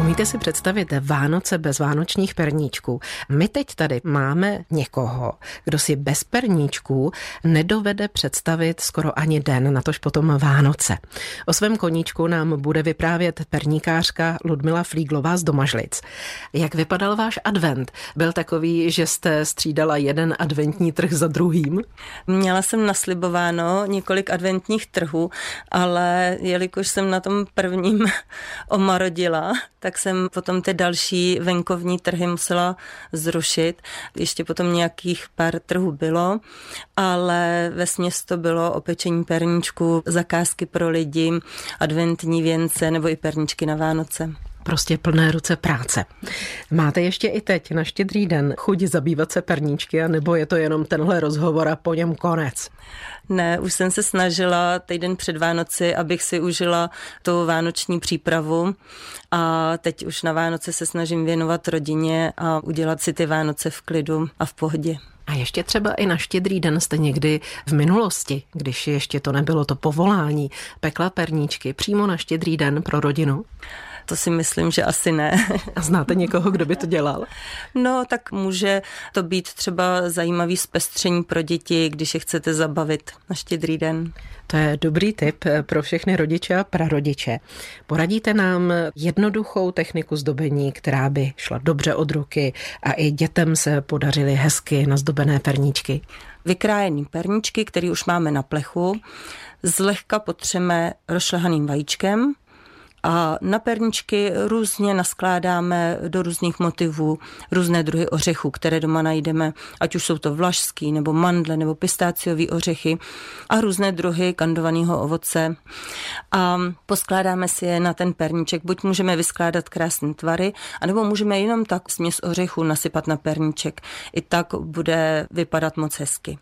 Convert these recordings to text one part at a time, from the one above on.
Umíte si představit Vánoce bez vánočních perníčků? My teď tady máme někoho, kdo si bez perníčků nedovede představit skoro ani den, natož potom Vánoce. O svém koníčku nám bude vyprávět perníkářka Ludmila Flíglová z Domažlic. Jak vypadal váš advent? Byl takový, že jste střídala jeden adventní trh za druhým? Měla jsem naslibováno několik adventních trhů, ale jelikož jsem na tom prvním omarodila, tak jsem potom ty další venkovní trhy musela zrušit. Ještě potom nějakých pár trhů bylo, ale ve to bylo o pečení perníčku, zakázky pro lidi, adventní věnce nebo i perníčky na Vánoce prostě plné ruce práce. Máte ještě i teď na štědrý den chuť zabývat se perníčky, nebo je to jenom tenhle rozhovor a po něm konec? Ne, už jsem se snažila týden před Vánoci, abych si užila tu vánoční přípravu a teď už na Vánoce se snažím věnovat rodině a udělat si ty Vánoce v klidu a v pohodě. A ještě třeba i na štědrý den jste někdy v minulosti, když ještě to nebylo to povolání, pekla perníčky přímo na štědrý den pro rodinu? To si myslím, že asi ne. A znáte někoho, kdo by to dělal? No, tak může to být třeba zajímavý zpestření pro děti, když je chcete zabavit na štědrý den. To je dobrý tip pro všechny rodiče a prarodiče. Poradíte nám jednoduchou techniku zdobení, která by šla dobře od ruky a i dětem se podařily hezky nazdobené perníčky. Vykrájený perníčky, který už máme na plechu, zlehka potřeme rozšlehaným vajíčkem, a na perničky různě naskládáme do různých motivů různé druhy ořechů, které doma najdeme, ať už jsou to vlašský, nebo mandle, nebo pistáciový ořechy a různé druhy kandovaného ovoce. A poskládáme si je na ten perníček. Buď můžeme vyskládat krásné tvary, anebo můžeme jenom tak směs ořechů nasypat na perníček. I tak bude vypadat moc hezky.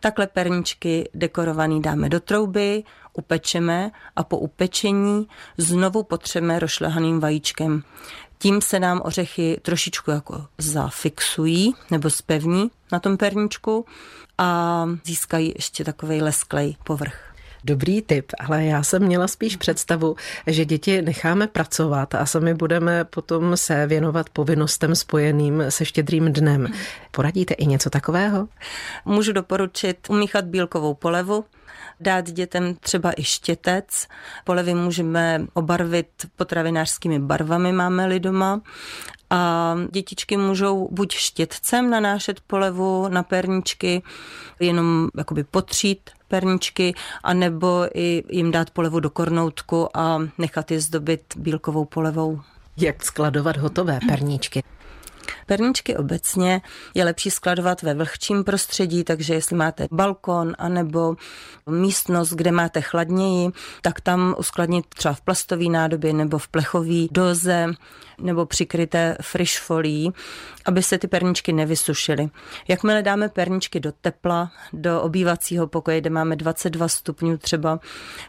Takhle perničky dekorovaný dáme do trouby, upečeme a po upečení znovu potřeme rošlehaným vajíčkem. Tím se nám ořechy trošičku jako zafixují nebo spevní na tom perničku a získají ještě takový lesklej povrch. Dobrý tip, ale já jsem měla spíš představu, že děti necháme pracovat a sami budeme potom se věnovat povinnostem spojeným se štědrým dnem. Poradíte i něco takového? Můžu doporučit umíchat bílkovou polevu, dát dětem třeba i štětec. Polevy můžeme obarvit potravinářskými barvami, máme-li doma. A dětičky můžou buď štětcem nanášet polevu na perničky, jenom jakoby potřít perničky, anebo i jim dát polevu do kornoutku a nechat je zdobit bílkovou polevou. Jak skladovat hotové perníčky? Perničky obecně je lepší skladovat ve vlhčím prostředí, takže jestli máte balkon anebo místnost, kde máte chladněji, tak tam uskladnit třeba v plastové nádobě nebo v plechové doze nebo přikryté friš folí, aby se ty perničky nevysušily. Jakmile dáme perničky do tepla, do obývacího pokoje, kde máme 22 stupňů třeba,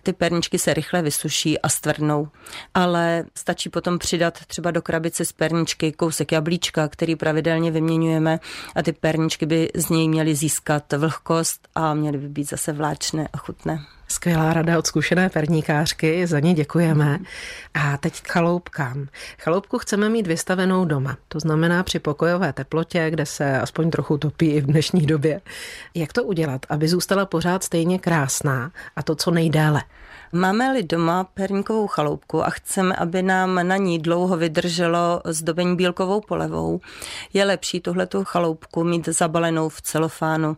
ty perničky se rychle vysuší a stvrdnou. Ale stačí potom přidat třeba do krabice z perničky kousek jablíčka, který pravidelně vyměňujeme a ty perničky by z něj měly získat vlhkost a měly by být zase vláčné a chutné. Skvělá rada od zkušené perníkářky, za ní děkujeme. A teď k chaloupkám. Chaloupku chceme mít vystavenou doma, to znamená při pokojové teplotě, kde se aspoň trochu topí i v dnešní době. Jak to udělat, aby zůstala pořád stejně krásná a to co nejdéle? Máme-li doma perníkovou chaloupku a chceme, aby nám na ní dlouho vydrželo zdobení bílkovou polevou, je lepší tuhletu chaloupku mít zabalenou v celofánu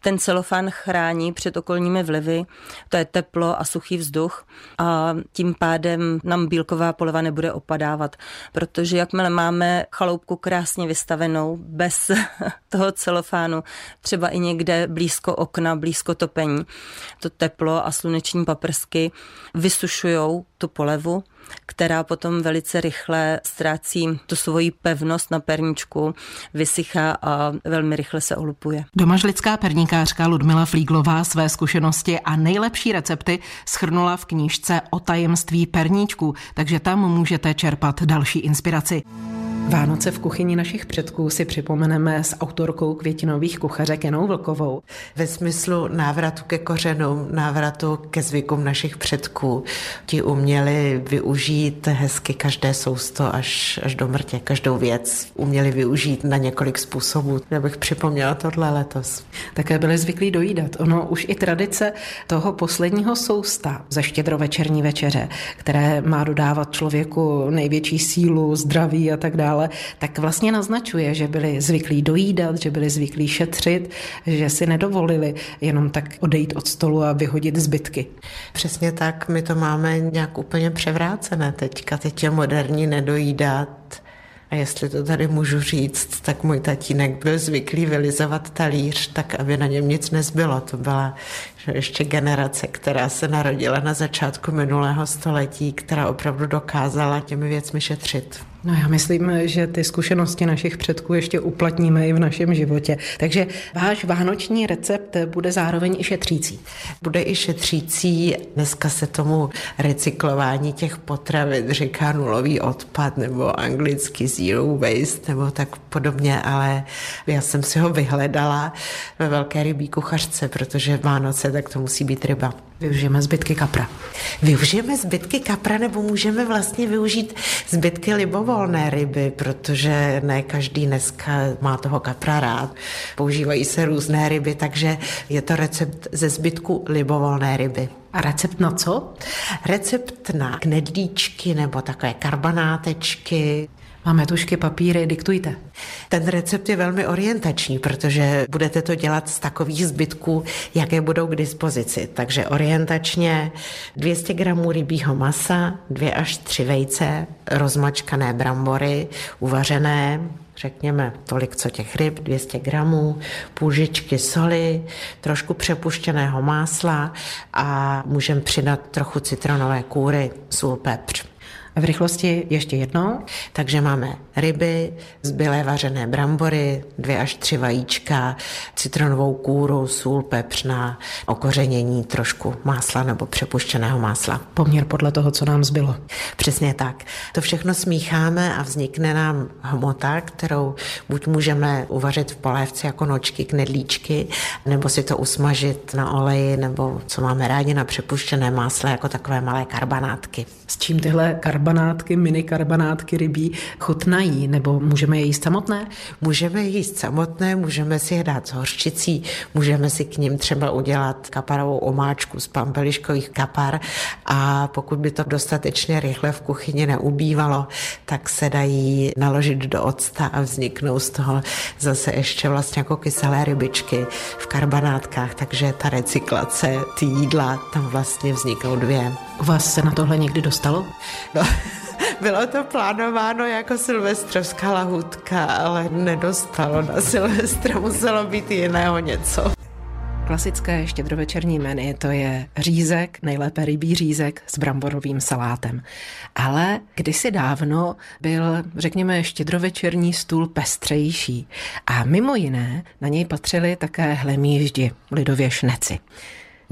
ten celofán chrání před okolními vlivy, to je teplo a suchý vzduch a tím pádem nám bílková poleva nebude opadávat, protože jakmile máme chaloupku krásně vystavenou bez toho celofánu, třeba i někde blízko okna, blízko topení, to teplo a sluneční paprsky vysušují tu polevu která potom velice rychle ztrácí tu svoji pevnost na perničku, vysychá a velmi rychle se olupuje. Domažlická perníkářka Ludmila Flíglová své zkušenosti a nejlepší recepty schrnula v knížce o tajemství perníčku, takže tam můžete čerpat další inspiraci. Vánoce v kuchyni našich předků si připomeneme s autorkou květinových kuchařek Jenou Vlkovou. Ve smyslu návratu ke kořenům, návratu ke zvykům našich předků. Ti uměli využít hezky každé sousto až, až do mrtě, každou věc. Uměli využít na několik způsobů. Já bych připomněla tohle letos. Také byli zvyklí dojídat. Ono už i tradice toho posledního sousta ze štědrovečerní večeře, které má dodávat člověku největší sílu, zdraví a tak dále, dále, tak vlastně naznačuje, že byli zvyklí dojídat, že byli zvyklí šetřit, že si nedovolili jenom tak odejít od stolu a vyhodit zbytky. Přesně tak, my to máme nějak úplně převrácené teďka. Teď je moderní nedojídat, a jestli to tady můžu říct, tak můj tatínek byl zvyklý vylizovat talíř, tak aby na něm nic nezbylo. To byla ještě generace, která se narodila na začátku minulého století, která opravdu dokázala těmi věcmi šetřit. No já myslím, že ty zkušenosti našich předků ještě uplatníme i v našem životě. Takže váš vánoční recept bude zároveň i šetřící. Bude i šetřící. Dneska se tomu recyklování těch potravin říká nulový odpad nebo anglicky zero waste nebo tak podobně, ale já jsem si ho vyhledala ve velké rybí kuchařce, protože Vánoce tak to musí být ryba. Využijeme zbytky kapra. Využijeme zbytky kapra nebo můžeme vlastně využít zbytky libovolné ryby, protože ne každý dneska má toho kapra rád. Používají se různé ryby, takže je to recept ze zbytku libovolné ryby. A recept na co? Recept na knedlíčky nebo takové karbanátečky. Máme tušky, papíry, diktujte. Ten recept je velmi orientační, protože budete to dělat z takových zbytků, jaké budou k dispozici. Takže orientačně 200 gramů rybího masa, 2 až 3 vejce, rozmačkané brambory, uvařené, řekněme tolik, co těch ryb, 200 gramů, půl žičky soli, trošku přepuštěného másla a můžeme přidat trochu citronové kůry, sůl, pepř. V rychlosti ještě jednou. Takže máme ryby, zbylé vařené brambory, dvě až tři vajíčka, citronovou kůru, sůl, pepř na okořenění, trošku másla nebo přepuštěného másla. Poměr podle toho, co nám zbylo. Přesně tak. To všechno smícháme a vznikne nám hmota, kterou buď můžeme uvařit v polévce jako nočky, knedlíčky, nebo si to usmažit na oleji, nebo co máme rádi na přepuštěné másle, jako takové malé karbanátky. S čím tyhle karbanátky, mini karbanátky rybí chutnají, nebo můžeme je jíst samotné? Můžeme je jíst samotné, můžeme si je dát s hořčicí, můžeme si k ním třeba udělat kaparovou omáčku z pampeliškových kapar a pokud by to dostatečně rychle v kuchyni neubývalo, tak se dají naložit do octa a vzniknou z toho zase ještě vlastně jako kyselé rybičky v karbanátkách, takže ta recyklace, ty jídla, tam vlastně vzniknou dvě. U vás se na tohle někdy dostalo? No, bylo to plánováno jako silvestrovská lahutka, ale nedostalo na Silvestra, muselo být jiného něco. Klasické štědrovečerní menu to je řízek, nejlépe rybí řízek s bramborovým salátem. Ale kdysi dávno byl, řekněme, štědrovečerní stůl pestřejší a mimo jiné na něj patřily také hlemíždi, lidově šneci.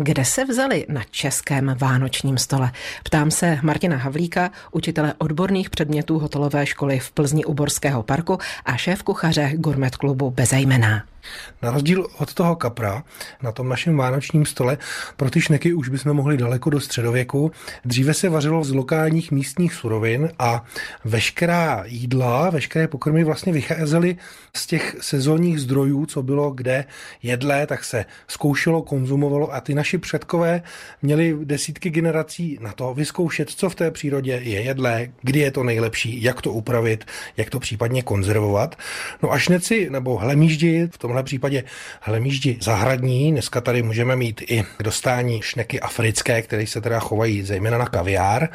Kde se vzali na českém vánočním stole? Ptám se Martina Havlíka, učitele odborných předmětů hotelové školy v Plzni u Borského parku a šéf kuchaře gourmet klubu Bezejmená. Na rozdíl od toho kapra na tom našem vánočním stole pro ty šneky už bychom mohli daleko do středověku. Dříve se vařilo z lokálních místních surovin a veškerá jídla, veškeré pokrmy vlastně vycházely z těch sezónních zdrojů, co bylo kde jedlé, tak se zkoušelo, konzumovalo a ty naši předkové měli desítky generací na to vyzkoušet, co v té přírodě je jedlé, kdy je to nejlepší, jak to upravit, jak to případně konzervovat. No a šneci nebo hlemíždi v tomhle tomhle případě hlemíždi zahradní. Dneska tady můžeme mít i dostání šneky africké, které se teda chovají zejména na kaviár,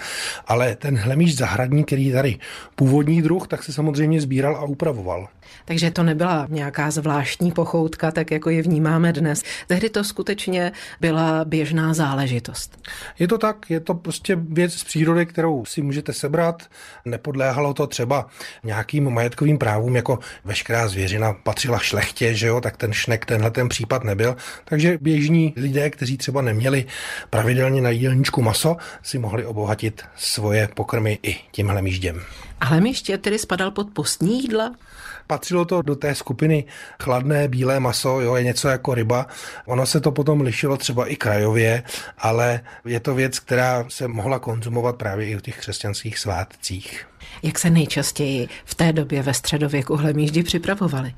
ale ten hlemíž zahradní, který je tady původní druh, tak se samozřejmě sbíral a upravoval. Takže to nebyla nějaká zvláštní pochoutka, tak jako je vnímáme dnes. Tehdy to skutečně byla běžná záležitost. Je to tak, je to prostě věc z přírody, kterou si můžete sebrat. Nepodléhalo to třeba nějakým majetkovým právům, jako veškerá zvěřina patřila šlechtě, že jo, tak ten šnek tenhle ten případ nebyl. Takže běžní lidé, kteří třeba neměli pravidelně na jídelníčku maso, si mohli obohatit svoje pokrmy i tímhle mížděm. Ale ještě tedy spadal pod postní jídla? Patřilo to do té skupiny chladné bílé maso, jo, je něco jako ryba. Ono se to potom lišilo třeba i krajově, ale je to věc, která se mohla konzumovat právě i v těch křesťanských svátcích. Jak se nejčastěji v té době ve středověku hlemíždi připravovaly?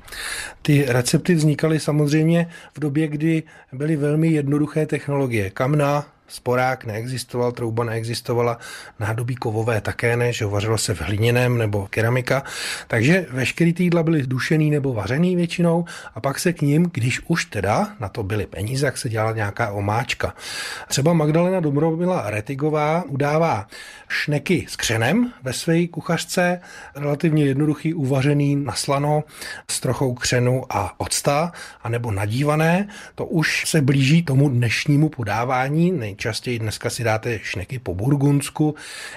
Ty recepty vznikaly samozřejmě v době, kdy byly velmi jednoduché technologie. Kamna, sporák neexistoval, trouba neexistovala, nádobí kovové také ne, že vařilo se v hliněném nebo keramika. Takže veškerý ty jídla byly dušený nebo vařený většinou a pak se k ním, když už teda na to byly peníze, jak se dělala nějaká omáčka. Třeba Magdalena Domrovila Retigová udává šneky s křenem ve své kuchařce, relativně jednoduchý, uvařený na slano s trochou křenu a octa, anebo nadívané. To už se blíží tomu dnešnímu podávání. Nejčastěji dneska si dáte šneky po burgundsku,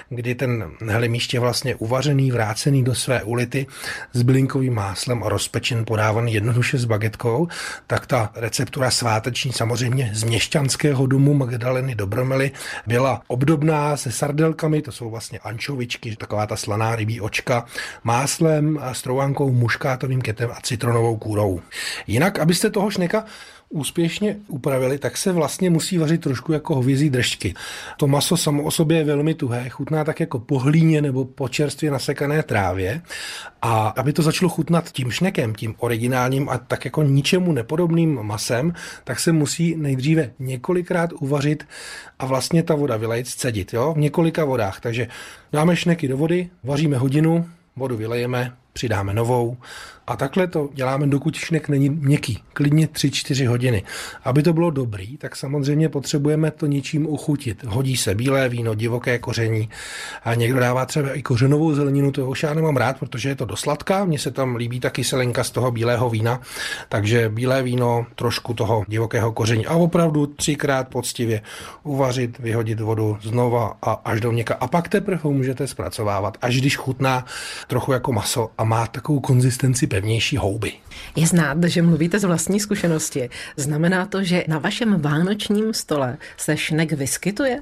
kdy ten hlemíště vlastně uvařený, vrácený do své ulity s bylinkovým máslem a rozpečen, podávaný jednoduše s bagetkou, tak ta receptura sváteční samozřejmě z měšťanského domu Magdaleny Dobromely byla obdobná se sardelkami, to jsou vlastně ančovičky, taková ta slaná rybí očka, máslem, strouhankou, muškátovým ketem a citronovou kůrou. Jinak, abyste toho šneka úspěšně upravili, tak se vlastně musí vařit trošku jako hovězí držky. To maso samo o sobě je velmi tuhé, chutná tak jako po hlíně nebo po čerstvě nasekané trávě. A aby to začalo chutnat tím šnekem, tím originálním a tak jako ničemu nepodobným masem, tak se musí nejdříve několikrát uvařit a vlastně ta voda vylejt, scedit, jo, v několika vodách. Takže dáme šneky do vody, vaříme hodinu, vodu vylejeme, přidáme novou a takhle to děláme, dokud šnek není měkký, klidně 3-4 hodiny. Aby to bylo dobrý, tak samozřejmě potřebujeme to něčím uchutit. Hodí se bílé víno, divoké koření a někdo dává třeba i kořenovou zeleninu, to už já nemám rád, protože je to dosladká, mně se tam líbí ta kyselinka z toho bílého vína, takže bílé víno, trošku toho divokého koření a opravdu třikrát poctivě uvařit, vyhodit vodu znova a až do měka. A pak teprve ho můžete zpracovávat, až když chutná trochu jako maso a má takovou konzistenci pevnější houby. Je znát, že mluvíte z vlastní zkušenosti. Znamená to, že na vašem vánočním stole se šnek vyskytuje?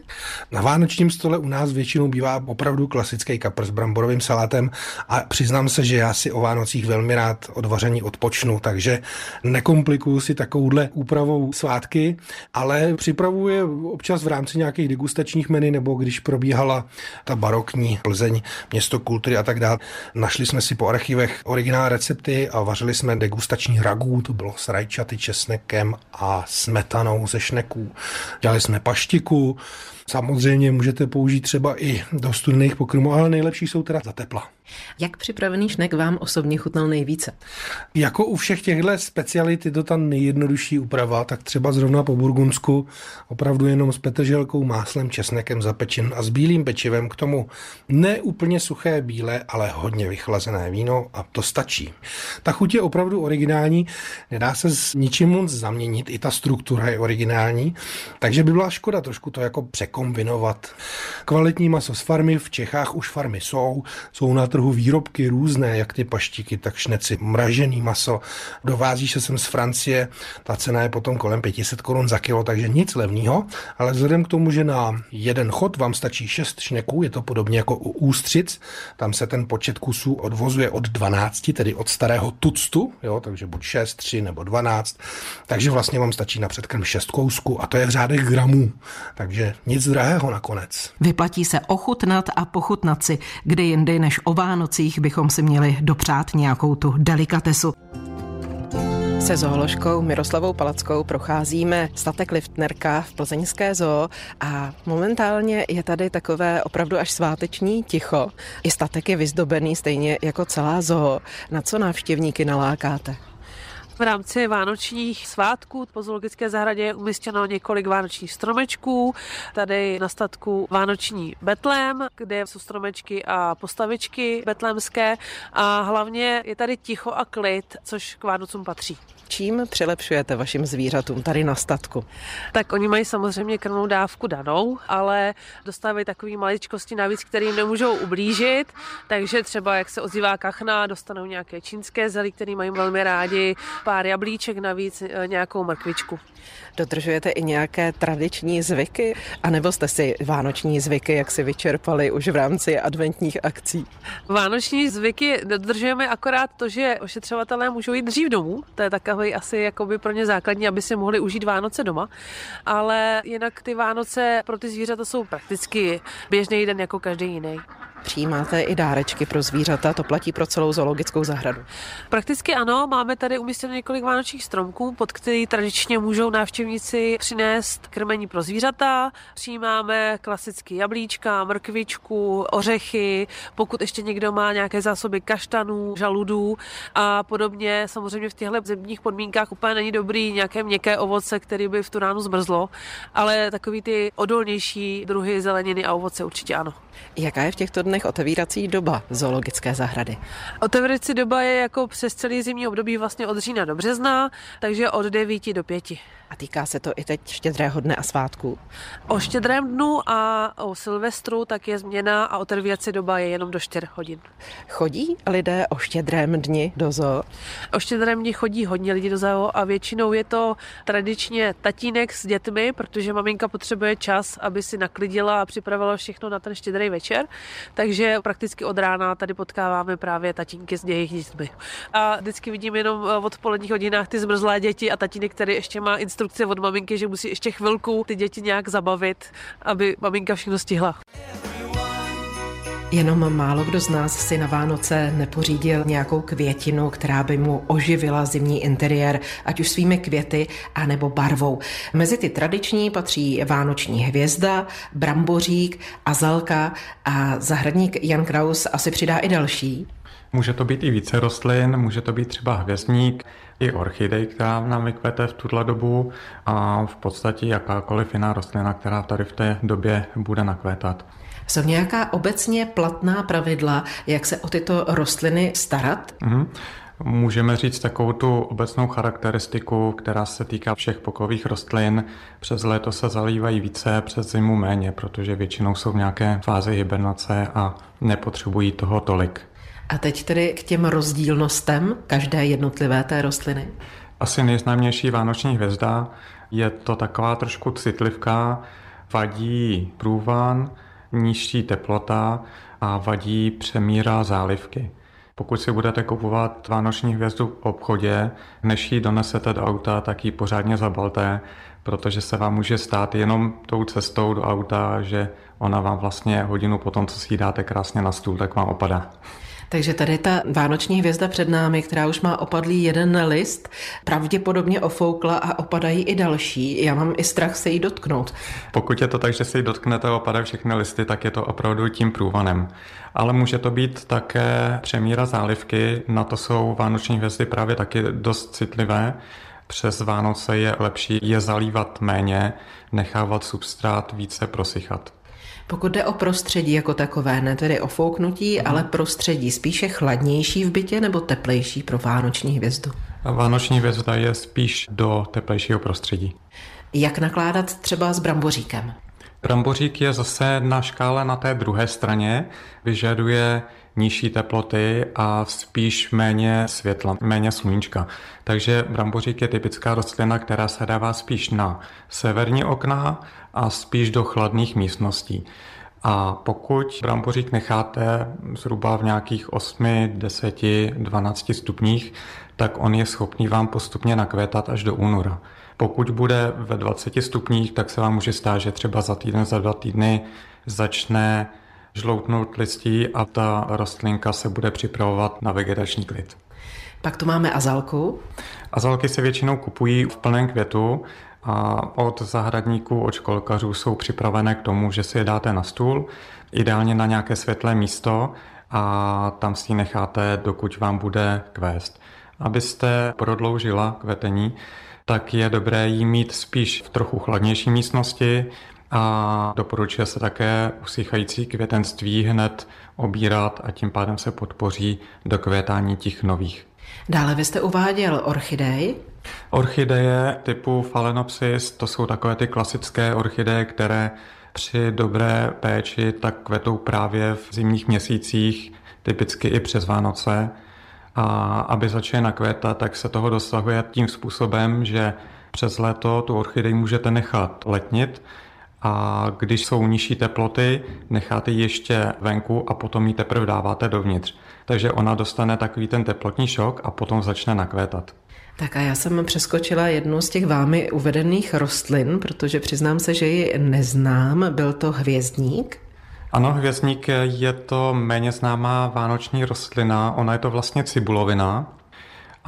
Na vánočním stole u nás většinou bývá opravdu klasický kapr s bramborovým salátem a přiznám se, že já si o Vánocích velmi rád od vaření odpočnu, takže nekomplikuju si takovouhle úpravou svátky, ale připravuje občas v rámci nějakých degustačních menu nebo když probíhala ta barokní Plzeň, město kultury a tak dále. Našli jsme si po archivech originální recepty a vařili jsme degustační ragů, to bylo s rajčaty, česnekem a smetanou ze šneků. Dělali jsme paštiku, Samozřejmě můžete použít třeba i do studených pokrmů, ale nejlepší jsou teda za tepla. Jak připravený šnek vám osobně chutnal nejvíce? Jako u všech těchto specialit je to ta nejjednodušší úprava, tak třeba zrovna po burgundsku opravdu jenom s petrželkou, máslem, česnekem zapečen a s bílým pečivem k tomu ne úplně suché bílé, ale hodně vychlazené víno a to stačí. Ta chuť je opravdu originální, nedá se s ničím moc zaměnit, i ta struktura je originální, takže by byla škoda trošku to jako překombinovat. Kvalitní maso z farmy, v Čechách už farmy jsou, jsou na trhu výrobky různé, jak ty paštiky, tak šneci, mražený maso. Dovází se sem z Francie, ta cena je potom kolem 500 korun za kilo, takže nic levného, ale vzhledem k tomu, že na jeden chod vám stačí 6 šneků, je to podobně jako u ústřic, tam se ten počet kusů odvozuje od 12, tedy od starého tuctu, jo, takže buď 6, 3 nebo 12, takže vlastně vám stačí na předkrm 6 kousků a to je v řádech gramů, takže nic drahého nakonec. Vyplatí se ochutnat a pochutnat si, kde jindy než o Vánocích bychom si měli dopřát nějakou tu delikatesu. Se zooložkou Miroslavou Palackou procházíme statek Liftnerka v plzeňské zoo a momentálně je tady takové opravdu až sváteční ticho. I statek je vyzdobený stejně jako celá zoo. Na co návštěvníky nalákáte? V rámci vánočních svátků po zoologické zahradě je umístěno několik vánočních stromečků. Tady na statku vánoční betlém, kde jsou stromečky a postavičky betlémské a hlavně je tady ticho a klid, což k Vánocům patří. Čím přilepšujete vašim zvířatům tady na statku? Tak oni mají samozřejmě krmnou dávku danou, ale dostávají takové maličkosti navíc, které jim nemůžou ublížit, takže třeba jak se ozývá kachna, dostanou nějaké čínské zelí, které mají velmi rádi, pár jablíček, navíc eh, nějakou mrkvičku. Dodržujete i nějaké tradiční zvyky? A nebo jste si vánoční zvyky, jak si vyčerpali už v rámci adventních akcí? Vánoční zvyky dodržujeme akorát to, že ošetřovatelé můžou jít dřív domů. To je takový asi jakoby pro ně základní, aby si mohli užít Vánoce doma. Ale jinak ty Vánoce pro ty zvířata jsou prakticky běžný den jako každý jiný. Přijímáte i dárečky pro zvířata, to platí pro celou zoologickou zahradu. Prakticky ano, máme tady umístěno několik vánočních stromků, pod který tradičně můžou návštěvníci přinést krmení pro zvířata. Přijímáme klasicky jablíčka, mrkvičku, ořechy, pokud ještě někdo má nějaké zásoby kaštanů, žaludů a podobně. Samozřejmě v těchto zimních podmínkách úplně není dobrý nějaké měkké ovoce, které by v tu ránu zmrzlo, ale takový ty odolnější druhy zeleniny a ovoce určitě ano. Jaká je v těchto dnech otevírací doba zoologické zahrady? Otevírací doba je jako přes celý zimní období vlastně od října do března, takže od 9 do 5. A týká se to i teď štědrého dne a svátku? O štědrém dnu a o Silvestru tak je změna a otevírací doba je jenom do 4 hodin. Chodí lidé o štědrém dni do zoo? O štědrém dni chodí hodně lidí do zoo a většinou je to tradičně tatínek s dětmi, protože maminka potřebuje čas, aby si naklidila a připravila všechno na ten štědrý večer. Takže prakticky od rána tady potkáváme právě tatínky s jejich dětmi. A vždycky vidím jenom v odpoledních hodinách ty zmrzlé děti a tatínek, který ještě má instrukce od maminky, že musí ještě chvilku ty děti nějak zabavit, aby maminka všechno stihla. Jenom málo kdo z nás si na Vánoce nepořídil nějakou květinu, která by mu oživila zimní interiér, ať už svými květy, anebo barvou. Mezi ty tradiční patří vánoční hvězda, brambořík, azalka a zahradník Jan Kraus asi přidá i další. Může to být i více rostlin, může to být třeba hvězdník, i orchidej, která nám vykvete v tuhle dobu a v podstatě jakákoliv jiná rostlina, která tady v té době bude nakvétat. Jsou nějaká obecně platná pravidla, jak se o tyto rostliny starat? Mm-hmm. Můžeme říct takovou tu obecnou charakteristiku, která se týká všech pokových rostlin. Přes léto se zalívají více, přes zimu méně, protože většinou jsou v nějaké fázi hibernace a nepotřebují toho tolik. A teď tedy k těm rozdílnostem každé jednotlivé té rostliny. Asi nejznámější vánoční hvězda je to taková trošku citlivka, vadí průvan, nižší teplota a vadí přemíra zálivky. Pokud si budete kupovat vánoční hvězdu v obchodě, než ji donesete do auta, tak ji pořádně zabalte, protože se vám může stát jenom tou cestou do auta, že ona vám vlastně hodinu potom, co si ji dáte krásně na stůl, tak vám opadá. Takže tady ta vánoční hvězda před námi, která už má opadlý jeden list, pravděpodobně ofoukla a opadají i další. Já mám i strach se jí dotknout. Pokud je to tak, že si ji dotknete a opadají všechny listy, tak je to opravdu tím průvanem. Ale může to být také přemíra zálivky, na to jsou vánoční hvězdy právě taky dost citlivé. Přes Vánoce je lepší je zalívat méně, nechávat substrát více prosychat. Pokud jde o prostředí jako takové, ne tedy o fouknutí, hmm. ale prostředí spíše chladnější v bytě nebo teplejší pro vánoční hvězdu? Vánoční hvězda je spíš do teplejšího prostředí. Jak nakládat třeba s bramboříkem? Brambořík je zase na škále na té druhé straně, vyžaduje nižší teploty a spíš méně světla, méně sluníčka. Takže brambořík je typická rostlina, která se dává spíš na severní okna a spíš do chladných místností. A pokud brambořík necháte zhruba v nějakých 8, 10, 12 stupních, tak on je schopný vám postupně nakvétat až do února. Pokud bude ve 20 stupních, tak se vám může stát, že třeba za týden, za dva týdny začne žloutnout listí a ta rostlinka se bude připravovat na vegetační klid. Pak tu máme azalku. Azalky se většinou kupují v plném květu a od zahradníků, od školkařů jsou připravené k tomu, že si je dáte na stůl, ideálně na nějaké světlé místo a tam si ji necháte, dokud vám bude kvést. Abyste prodloužila kvetení, tak je dobré jí mít spíš v trochu chladnější místnosti a doporučuje se také usychající květenství hned obírat a tím pádem se podpoří do květání těch nových. Dále vy jste uváděl orchidej. Orchideje typu Phalaenopsis, to jsou takové ty klasické orchideje, které při dobré péči tak kvetou právě v zimních měsících, typicky i přes Vánoce a aby začaly nakvétat, tak se toho dosahuje tím způsobem, že přes léto tu orchidej můžete nechat letnit a když jsou nižší teploty, necháte ji ještě venku a potom ji teprve dáváte dovnitř. Takže ona dostane takový ten teplotní šok a potom začne nakvétat. Tak a já jsem přeskočila jednu z těch vámi uvedených rostlin, protože přiznám se, že ji neznám. Byl to hvězdník? Ano, hvězdník je to méně známá vánoční rostlina. Ona je to vlastně cibulovina,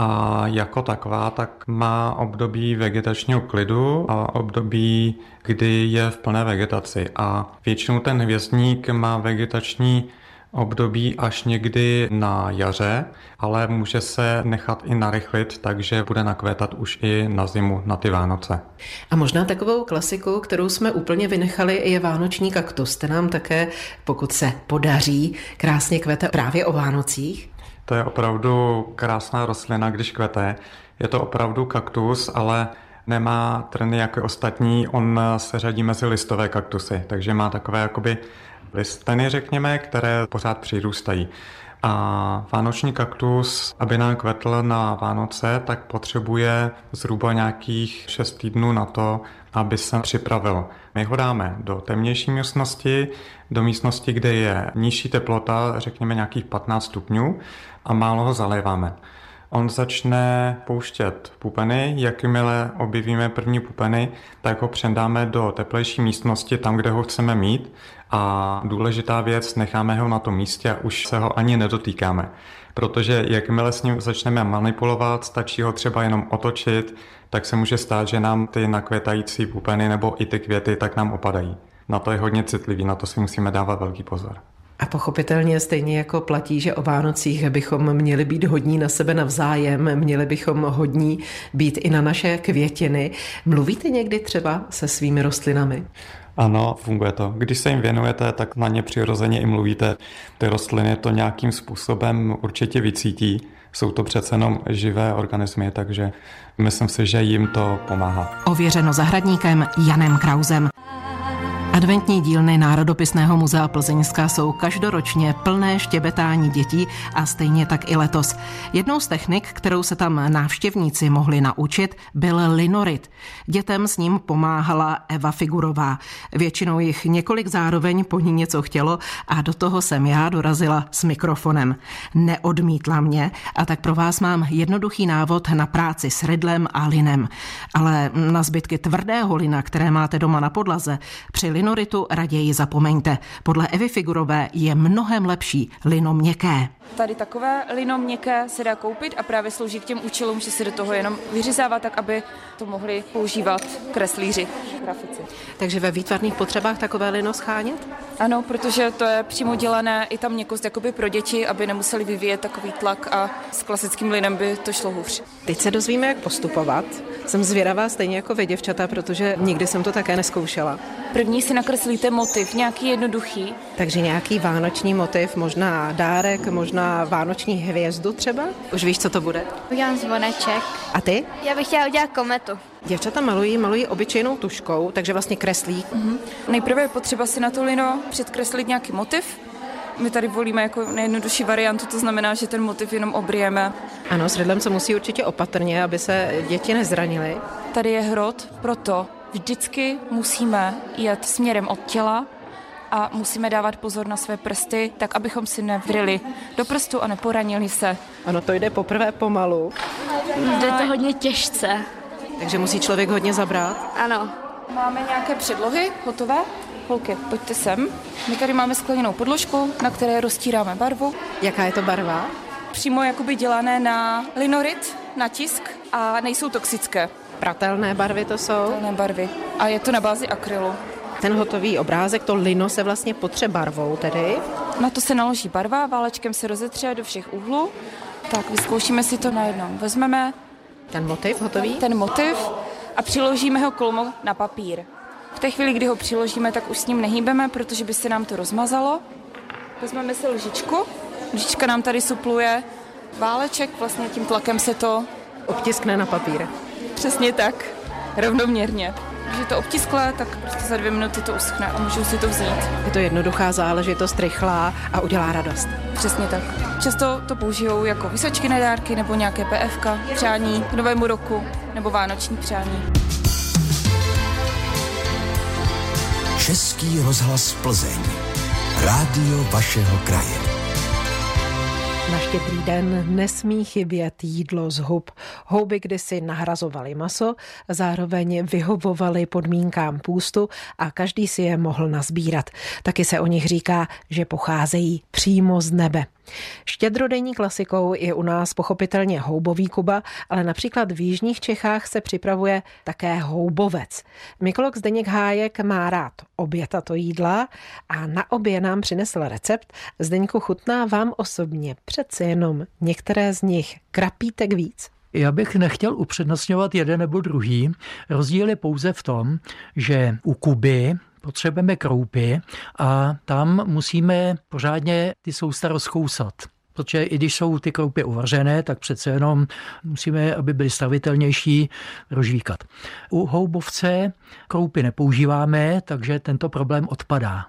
a jako taková tak má období vegetačního klidu a období, kdy je v plné vegetaci. A většinou ten hvězdník má vegetační období až někdy na jaře, ale může se nechat i narychlit, takže bude nakvétat už i na zimu, na ty Vánoce. A možná takovou klasikou, kterou jsme úplně vynechali, je vánoční kaktus. Ten nám také, pokud se podaří, krásně kvete právě o Vánocích. To je opravdu krásná rostlina, když kvete. Je to opravdu kaktus, ale nemá trny jako ostatní, on se řadí mezi listové kaktusy, takže má takové jakoby listeny, řekněme, které pořád přirůstají. A vánoční kaktus, aby nám kvetl na Vánoce, tak potřebuje zhruba nějakých 6 týdnů na to, aby se připravil. My ho dáme do temnější místnosti, do místnosti, kde je nižší teplota, řekněme nějakých 15 stupňů a málo ho zaléváme. On začne pouštět pupeny, jakmile objevíme první pupeny, tak ho předáme do teplejší místnosti, tam, kde ho chceme mít a důležitá věc, necháme ho na tom místě a už se ho ani nedotýkáme. Protože jakmile s ním začneme manipulovat, stačí ho třeba jenom otočit, tak se může stát, že nám ty nakvětající pupeny nebo i ty květy tak nám opadají. Na to je hodně citlivý, na to si musíme dávat velký pozor. A pochopitelně stejně jako platí, že o Vánocích bychom měli být hodní na sebe navzájem, měli bychom hodní být i na naše květiny. Mluvíte někdy třeba se svými rostlinami? Ano, funguje to. Když se jim věnujete, tak na ně přirozeně i mluvíte. Ty rostliny to nějakým způsobem určitě vycítí. Jsou to přece jenom živé organismy, takže myslím si, že jim to pomáhá. Ověřeno zahradníkem Janem Krauzem. Adventní dílny Národopisného muzea Plzeňska jsou každoročně plné štěbetání dětí a stejně tak i letos. Jednou z technik, kterou se tam návštěvníci mohli naučit, byl linorit. Dětem s ním pomáhala Eva Figurová. Většinou jich několik zároveň po ní něco chtělo a do toho jsem já dorazila s mikrofonem. Neodmítla mě a tak pro vás mám jednoduchý návod na práci s rydlem a linem. Ale na zbytky tvrdého lina, které máte doma na podlaze, při linoritu raději zapomeňte. Podle Evy Figurové je mnohem lepší lino měkké. Tady takové lino měkké se dá koupit a právě slouží k těm účelům, že se do toho jenom vyřezává tak, aby to mohli používat kreslíři, grafici. Takže ve výtvarných potřebách takové lino schánět? Ano, protože to je přímo dělané i tam měkost jakoby pro děti, aby nemuseli vyvíjet takový tlak a s klasickým linem by to šlo hůř. Teď se dozvíme, jak postupovat. Jsem zvědavá stejně jako vy, děvčata, protože nikdy jsem to také neskoušela. První si nakreslíte motiv, nějaký jednoduchý. Takže nějaký vánoční motiv, možná dárek, možná vánoční hvězdu třeba? Už víš, co to bude? Udělám zvoneček. A ty? Já bych chtěla udělat kometu. Děvčata malují, malují obyčejnou tuškou, takže vlastně kreslí. Mm-hmm. Nejprve je potřeba si na to lino předkreslit nějaký motiv. My tady volíme jako nejjednodušší variantu, to znamená, že ten motiv jenom obrijeme. Ano, s rydlem se musí určitě opatrně, aby se děti nezranily. Tady je hrot, proto vždycky musíme jet směrem od těla a musíme dávat pozor na své prsty, tak abychom si nevryli do prstu a neporanili se. Ano, to jde poprvé pomalu. Jde to hodně těžce. Takže musí člověk hodně zabrat. Ano. Máme nějaké předlohy hotové? Holky, pojďte sem. My tady máme skleněnou podložku, na které roztíráme barvu. Jaká je to barva? Přímo jakoby dělané na linorit, na tisk a nejsou toxické. Pratelné barvy to jsou? Pratelné barvy. A je to na bázi akrylu. Ten hotový obrázek, to lino se vlastně potře barvou tedy? Na to se naloží barva, válečkem se rozetře do všech úhlů. Tak vyzkoušíme si to najednou. Vezmeme ten motiv hotový? Ten motiv a přiložíme ho kolmo na papír. V té chvíli, kdy ho přiložíme, tak už s ním nehýbeme, protože by se nám to rozmazalo. Vezmeme si lžičku. Lžička nám tady supluje váleček, vlastně tím tlakem se to obtiskne na papír. Přesně tak, rovnoměrně. Když je to obtisklé, tak prostě za dvě minuty to uschne a můžu si to vzít. Je to jednoduchá záležitost, rychlá a udělá radost. Přesně tak. Často to použijou jako výsačky na dárky nebo nějaké PFK, přání k novému roku nebo vánoční přání. Český rozhlas Plzeň. Rádio vašeho kraje. Štědrý den nesmí chybět jídlo z hub. Houby kdysi nahrazovaly maso, zároveň vyhovovaly podmínkám půstu a každý si je mohl nazbírat. Taky se o nich říká, že pocházejí přímo z nebe. Štědrodenní klasikou je u nás pochopitelně houbový kuba, ale například v jižních Čechách se připravuje také houbovec. Mykolog Zdeněk Hájek má rád obě tato jídla a na obě nám přinesl recept. Zdeňku chutná vám osobně přece jenom některé z nich krapítek víc? Já bych nechtěl upřednostňovat jeden nebo druhý. Rozdíl je pouze v tom, že u Kuby potřebujeme kroupy a tam musíme pořádně ty sousta rozkousat protože i když jsou ty kroupy uvařené, tak přece jenom musíme, aby byly stavitelnější, rožvíkat. U houbovce kroupy nepoužíváme, takže tento problém odpadá.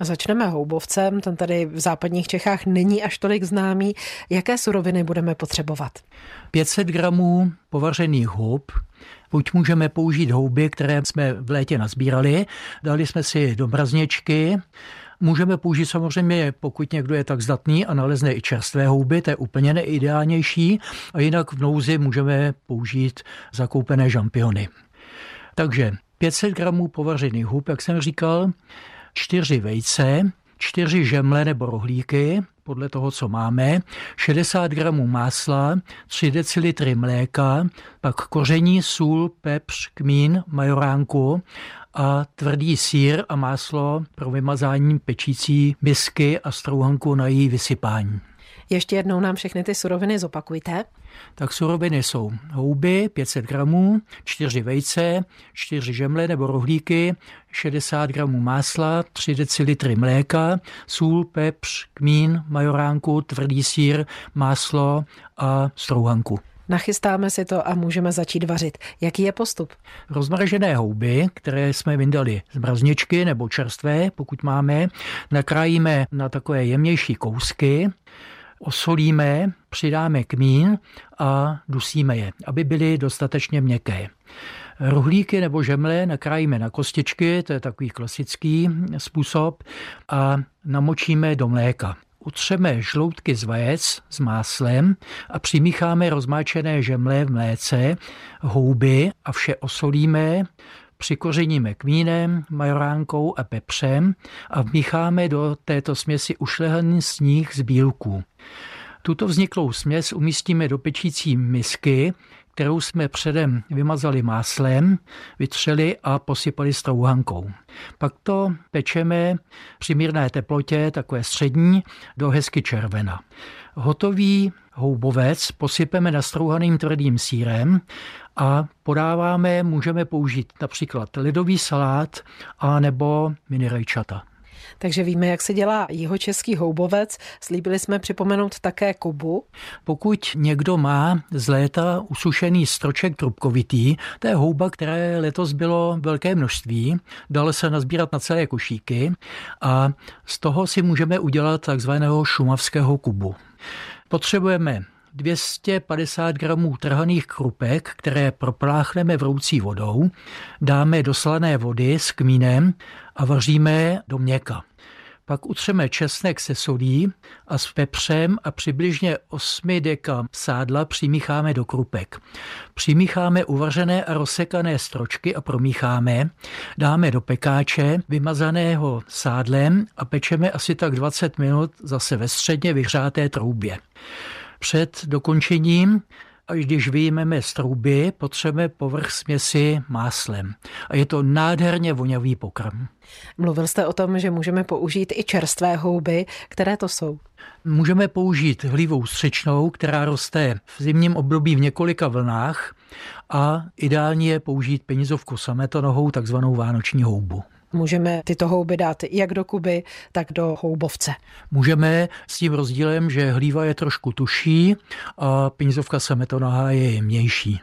A začneme houbovcem, ten tady v západních Čechách není až tolik známý. Jaké suroviny budeme potřebovat? 500 gramů povařených hub, Buď můžeme použít houby, které jsme v létě nazbírali, dali jsme si do mrazněčky, Můžeme použít samozřejmě, pokud někdo je tak zdatný a nalezne i čerstvé houby, to je úplně neideálnější. A jinak v nouzi můžeme použít zakoupené žampiony. Takže 500 gramů povařených hub, jak jsem říkal, 4 vejce, 4 žemle nebo rohlíky, podle toho, co máme, 60 gramů másla, 3 decilitry mléka, pak koření, sůl, pepř, kmín, majoránku a tvrdý sír a máslo pro vymazání pečící misky a strouhanku na její vysypání. Ještě jednou nám všechny ty suroviny zopakujte. Tak suroviny jsou houby 500 gramů, 4 vejce, 4 žemle nebo rohlíky, 60 gramů másla, 3 decilitry mléka, sůl, pepř, kmín, majoránku, tvrdý sír, máslo a strouhanku. Nachystáme si to a můžeme začít vařit. Jaký je postup? Rozmražené houby, které jsme vyndali z mrazničky nebo čerstvé, pokud máme, nakrájíme na takové jemnější kousky, osolíme, přidáme kmín a dusíme je, aby byly dostatečně měkké. Rohlíky nebo žemle nakrájíme na kostičky, to je takový klasický způsob, a namočíme do mléka. Utřeme žloutky z vajec s máslem a přimícháme rozmáčené žemle v mléce, houby a vše osolíme, přikořeníme kmínem, majoránkou a pepřem a vmícháme do této směsi ušlehaný sníh z bílků. Tuto vzniklou směs umístíme do pečící misky, kterou jsme předem vymazali máslem, vytřeli a posypali strouhankou. Pak to pečeme při mírné teplotě, takové střední, do hezky červena. Hotový houbovec posypeme nastrouhaným tvrdým sírem a podáváme, můžeme použít například ledový salát a nebo mini rajčata. Takže víme, jak se dělá český houbovec. Slíbili jsme připomenout také kubu. Pokud někdo má z léta usušený stroček trubkovitý, to je houba, které letos bylo velké množství, dalo se nazbírat na celé košíky a z toho si můžeme udělat takzvaného šumavského kubu. Potřebujeme 250 gramů trhaných krupek, které propláchneme vroucí vodou, dáme do slané vody s kmínem a vaříme do měka. Pak utřeme česnek se solí a s pepřem a přibližně 8 deka sádla přimícháme do krupek. Přimícháme uvařené a rozsekané stročky a promícháme. Dáme do pekáče vymazaného sádlem a pečeme asi tak 20 minut zase ve středně vyhřáté troubě. Před dokončením a když vyjmeme z trouby, potřebujeme povrch směsi máslem. A je to nádherně vonavý pokrm. Mluvil jste o tom, že můžeme použít i čerstvé houby. Které to jsou? Můžeme použít hlivou střečnou, která roste v zimním období v několika vlnách a ideálně je použít penězovku sametonohou, takzvanou vánoční houbu. Můžeme tyto houby dát jak do kuby, tak do houbovce. Můžeme s tím rozdílem, že hlíva je trošku tuší a pinzovka sametonohá je jemnější.